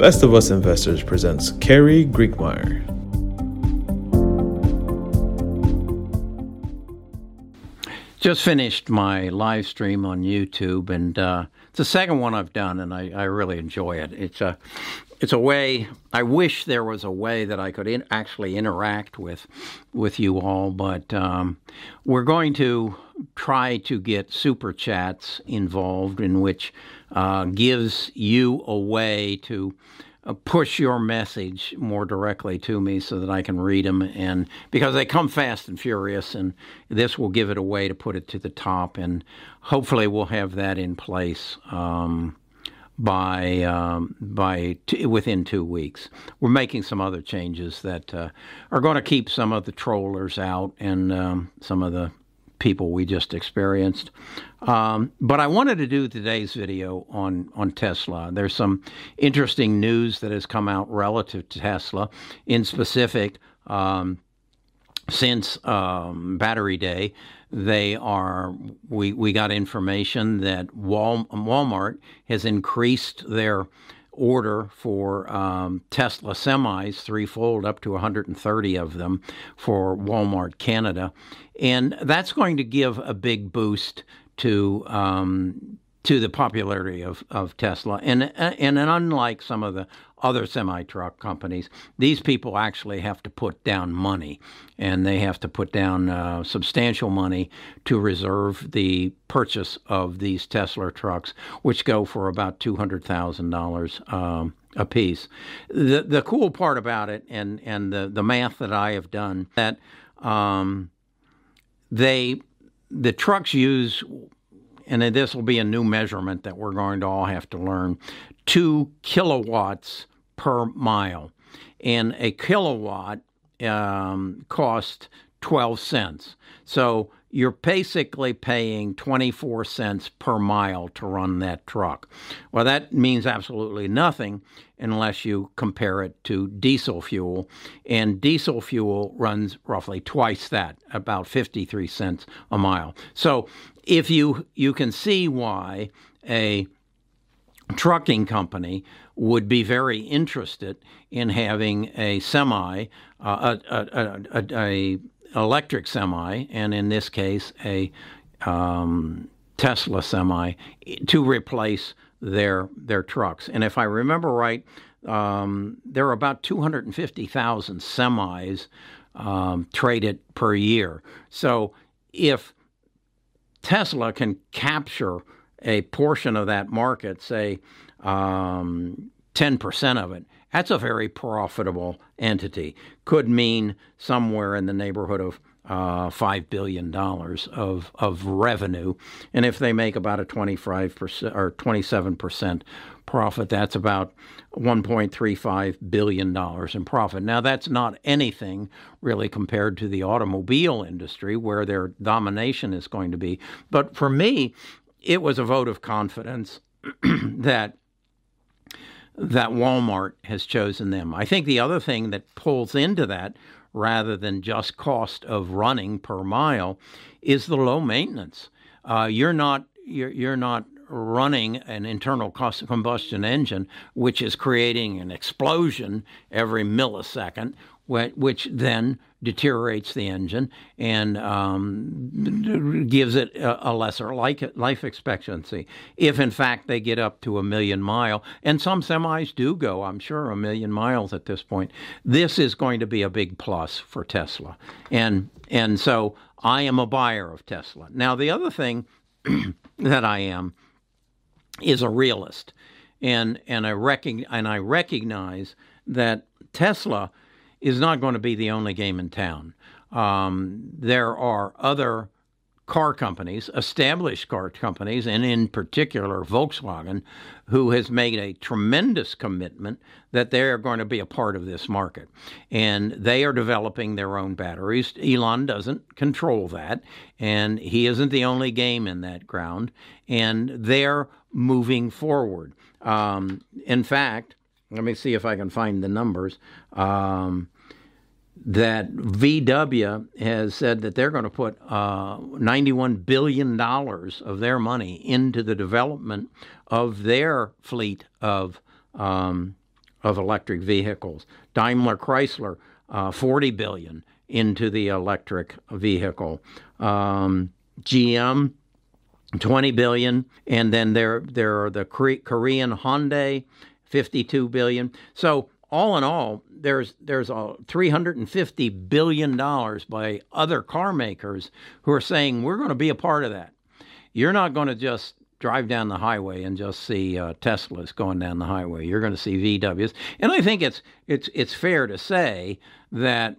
Best of Us Investors presents Carrie Griegmeyer. Just finished my live stream on YouTube, and uh, it's the second one I've done, and I, I really enjoy it. It's a it's a way. I wish there was a way that I could in, actually interact with with you all, but um, we're going to try to get super chats involved, in which uh, gives you a way to uh, push your message more directly to me so that I can read them. And because they come fast and furious, and this will give it a way to put it to the top. And hopefully, we'll have that in place. Um, by um, by t- within two weeks, we're making some other changes that uh, are going to keep some of the trollers out and um, some of the people we just experienced. Um, but I wanted to do today's video on, on Tesla. There's some interesting news that has come out relative to Tesla. In specific, um, since um, Battery Day, they are we we got information that Wal, Walmart has increased their order for um, Tesla semis threefold, up to 130 of them for Walmart Canada, and that's going to give a big boost to um, to the popularity of, of Tesla. And, and unlike some of the other semi truck companies, these people actually have to put down money, and they have to put down uh, substantial money to reserve the purchase of these Tesla trucks, which go for about two hundred thousand dollars. Um, a piece. The the cool part about it, and and the the math that I have done, that um, they the trucks use and this will be a new measurement that we're going to all have to learn, two kilowatts per mile. And a kilowatt um, cost 12 cents. So you're basically paying 24 cents per mile to run that truck. Well, that means absolutely nothing unless you compare it to diesel fuel. And diesel fuel runs roughly twice that, about 53 cents a mile. So if you you can see why a trucking company would be very interested in having a semi, uh, a, a, a, a, electric semi, and in this case a um, Tesla semi, to replace their their trucks. And if I remember right, um, there are about 250,000 semis um, traded per year. So if Tesla can capture a portion of that market, say um, 10% of it, that's a very profitable entity. Could mean somewhere in the neighborhood of uh, $5 billion of, of revenue. And if they make about a 25% or 27% profit, that's about $1.35 billion in profit. Now, that's not anything really compared to the automobile industry where their domination is going to be. But for me, it was a vote of confidence that that Walmart has chosen them. I think the other thing that pulls into that rather than just cost of running per mile is the low maintenance. Uh, you're not you're, you're not running an internal combustion engine, which is creating an explosion every millisecond, which then deteriorates the engine and um, gives it a, lesser life expectancy. If in fact they get up to a million mile, and some semis do go, I'm sure, a million miles at this point, this is going to be a big plus for Tesla. And and so I am a buyer of Tesla. Now the other thing that I am is a realist, and and I and I recognize that Tesla is not going to be the only game in town. Um, there are other car companies, established car companies, and in particular Volkswagen, who has made a tremendous commitment that they are going to be a part of this market. And they are developing their own batteries. Elon doesn't control that, and he isn't the only game in that ground. And they're moving forward. Um, in fact, let me see if I can find the numbers. Um, that VW has said that they're going to put uh, $91 billion of their money into the development of their fleet of um, of electric vehicles. Daimler Chrysler, uh, 40 billion into the electric vehicle. Um, GM, 20 billion, and then there there are the Korean Hyundai, 52 billion. So all in all, there's there's a 350 billion dollars by other car makers who are saying we're going to be a part of that. You're not going to just drive down the highway and just see uh, Teslas going down the highway. You're going to see VWs, and I think it's it's it's fair to say that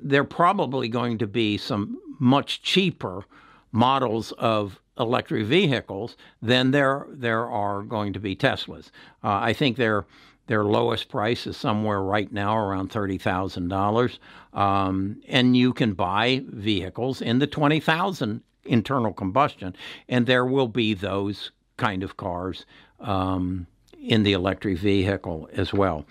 there are probably going to be some much cheaper models of electric vehicles then there there are going to be Teslas. Uh, I think their their lowest price is somewhere right now around thirty thousand um, dollars, and you can buy vehicles in the twenty thousand internal combustion, and there will be those kind of cars um, in the electric vehicle as well.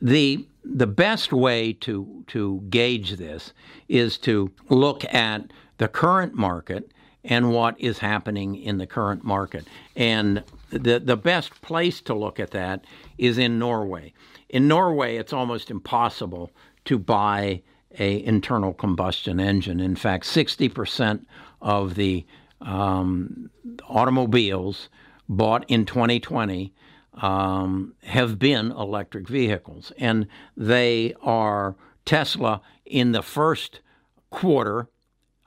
The the best way to to gauge this is to look at the current market and what is happening in the current market. And the the best place to look at that is in Norway. In Norway, it's almost impossible to buy a internal combustion engine. In fact, 60% of the um, automobiles bought in 2020 um, have been electric vehicles, and they are Tesla in the first quarter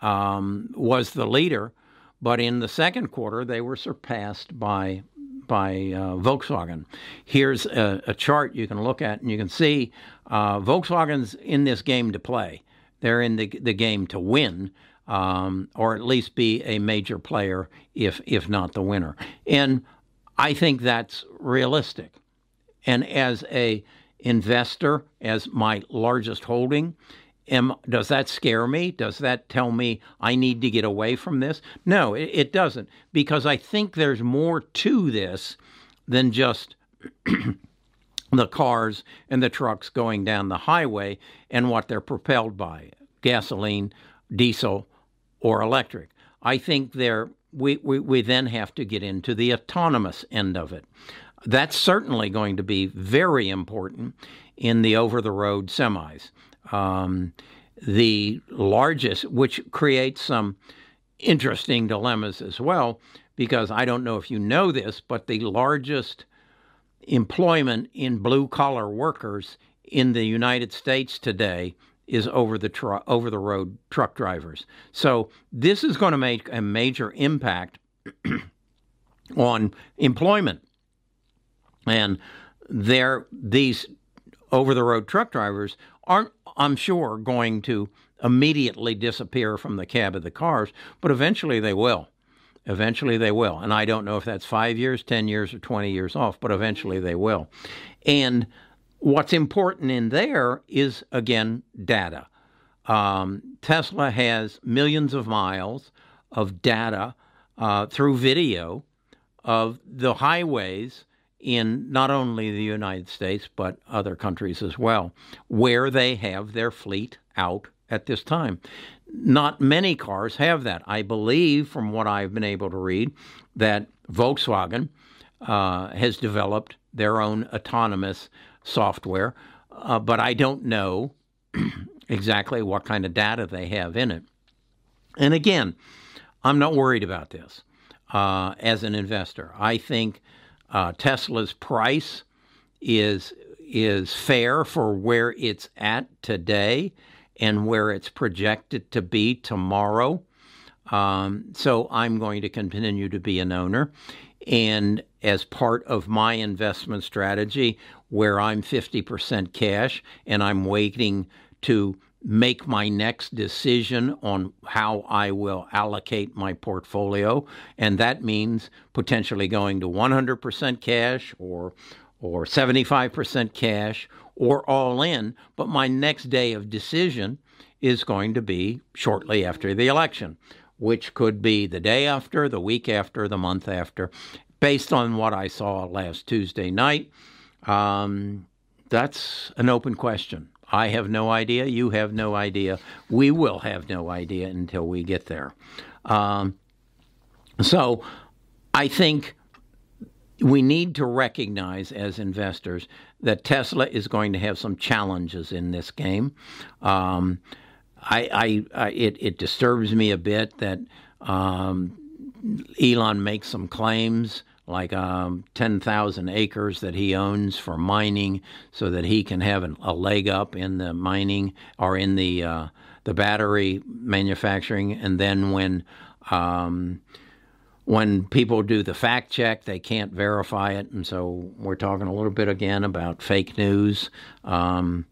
um, was the leader, but in the second quarter they were surpassed by by uh, Volkswagen. Here's a, a, chart you can look at, and you can see uh, Volkswagen's in this game to play. They're in the the game to win um, or at least be a major player, if if not the winner. And I think that's realistic. And as a investor, as my largest holding, am does that scare me? Does that tell me I need to get away from this? No, it, it doesn't, because I think there's more to this than just. the cars and the trucks going down the highway and what they're propelled by gasoline, diesel, or electric. I think there we, we, we then have to get into the autonomous end of it. That's certainly going to be very important in the over the road semis. Um, the largest, which creates some interesting dilemmas as well, because I don't know if you know this, but the largest employment in blue collar workers in the United States today is over the tr- over the road truck drivers. So this is going to make a major impact on employment. And there these over the road truck drivers aren't I'm sure going to immediately disappear from the cab of the cars, but eventually they will. Eventually they will. And I don't know if that's 5 years, 10 years or 20 years off, but eventually they will. And What's important in there is, again, data. Um, Tesla has millions of miles of data uh, through video of the highways in not only the United States, but other countries as well, where they have their fleet out at this time. Not many cars have that. I believe, from what I've been able to read, that Volkswagen uh, has developed their own autonomous software, uh, but I don't know exactly what kind of data they have in it. And again, I'm not worried about this uh, as an investor. I think uh, Tesla's price is is fair for where it's at today and where it's projected to be tomorrow. Um, so I'm going to continue to be an owner. And as part of my investment strategy, where I'm 50% cash and I'm waiting to make my next decision on how I will allocate my portfolio. And that means potentially going to 100% cash or, or 75% cash or all in. But my next day of decision is going to be shortly after the election, which could be the day after, the week after, the month after, based on what I saw last Tuesday night um, that's an open question. I have no idea. You have no idea. We will have no idea until we get there. Um, so I think we need to recognize as investors that Tesla is going to have some challenges in this game. Um, I, I, I, it, it disturbs me a bit that um, Elon makes some claims like um, 10,000 acres that he owns for mining so that he can have an, a leg up in the mining or in the, uh, the battery manufacturing. And then when, um, when people do the fact check, they can't verify it. And so we're talking a little bit again about fake news. Um,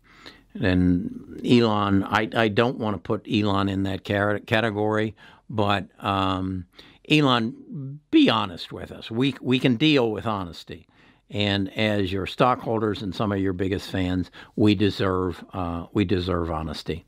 and Elon, I, I don't want to put Elon in that category, but um, Elon, be honest with us. We we can deal with honesty, and as your stockholders and some of your biggest fans, we deserve uh, we deserve honesty.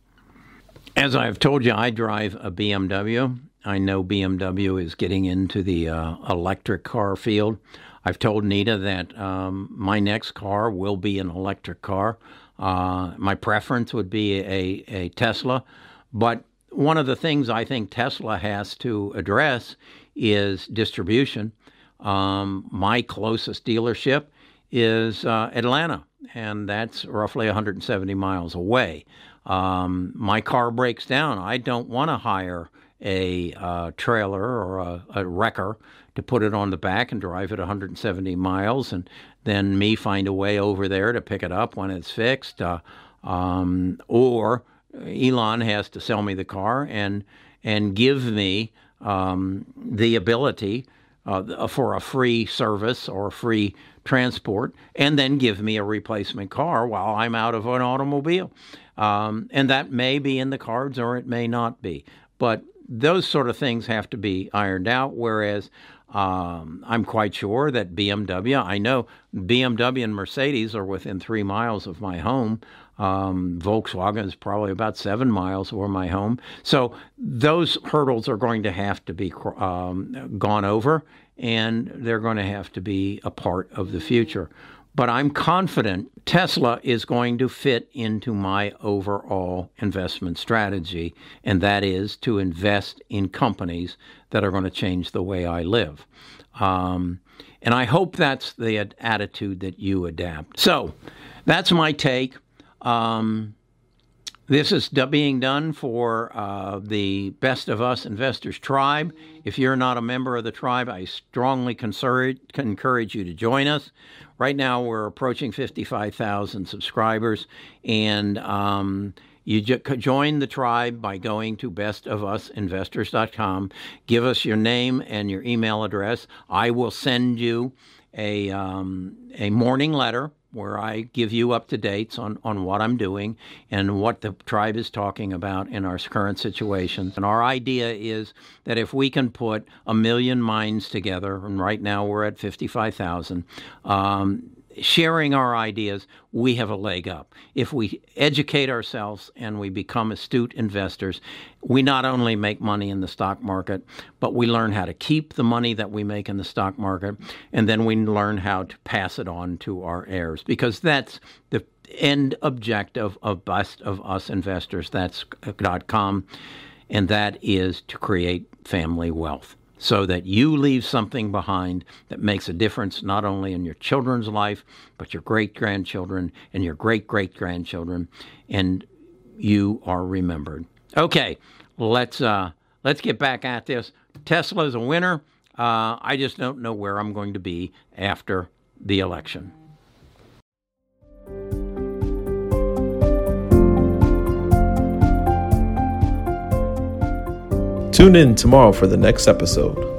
As I've told you, I drive a BMW. I know BMW is getting into the uh, electric car field. I've told Nita that um, my next car will be an electric car. Uh, my preference would be a, a Tesla, but one of the things I think Tesla has to address is distribution. Um, my closest dealership is uh, Atlanta, and that's roughly 170 miles away. Um, my car breaks down. I don't want to hire a uh, trailer or a, a, wrecker to put it on the back and drive it 170 miles, and then me find a way over there to pick it up when it's fixed. Uh, um, or Elon has to sell me the car and and give me um, the ability uh, for a free service or free transport, and then give me a replacement car while I'm out of an automobile. Um, and that may be in the cards or it may not be. But those sort of things have to be ironed out. Whereas um, I'm quite sure that BMW, I know BMW and Mercedes are within three miles of my home. Um, Volkswagen is probably about seven miles from my home. So those hurdles are going to have to be um, gone over, and they're going to have to be a part of the future. But I'm confident Tesla is going to fit into my overall investment strategy, and that is to invest in companies that are going to change the way I live. Um, and I hope that's the attitude that you adapt. So that's my take. Um, this is being done for uh, the Best of Us Investors Tribe. If you're not a member of the tribe, I strongly encourage you to join us. Right now, we're approaching 55,000 subscribers, and um, you join the tribe by going to bestofusinvestors.com. Give us your name and your email address. I will send you a, um, a morning letter where I give you up to dates on, on what I'm doing and what the tribe is talking about in our current situation. And our idea is that if we can put a million minds together, and right now we're at 55,000, um, sharing our ideas, we have a leg up. If we educate ourselves and we become astute investors, we not only make money in the stock market, but we learn how to keep the money that we make in the stock market, and then we learn how to pass it on to our heirs because that's the end objective of Best of Us Investors. That's uh, .com, and that is to create family wealth so that you leave something behind that makes a difference not only in your children's life, but your great grandchildren and your great great grandchildren, and you are remembered. Okay, let's uh, let's get back at this. Tesla's a winner. Uh, I just don't know where I'm going to be after the election. Tune in tomorrow for the next episode.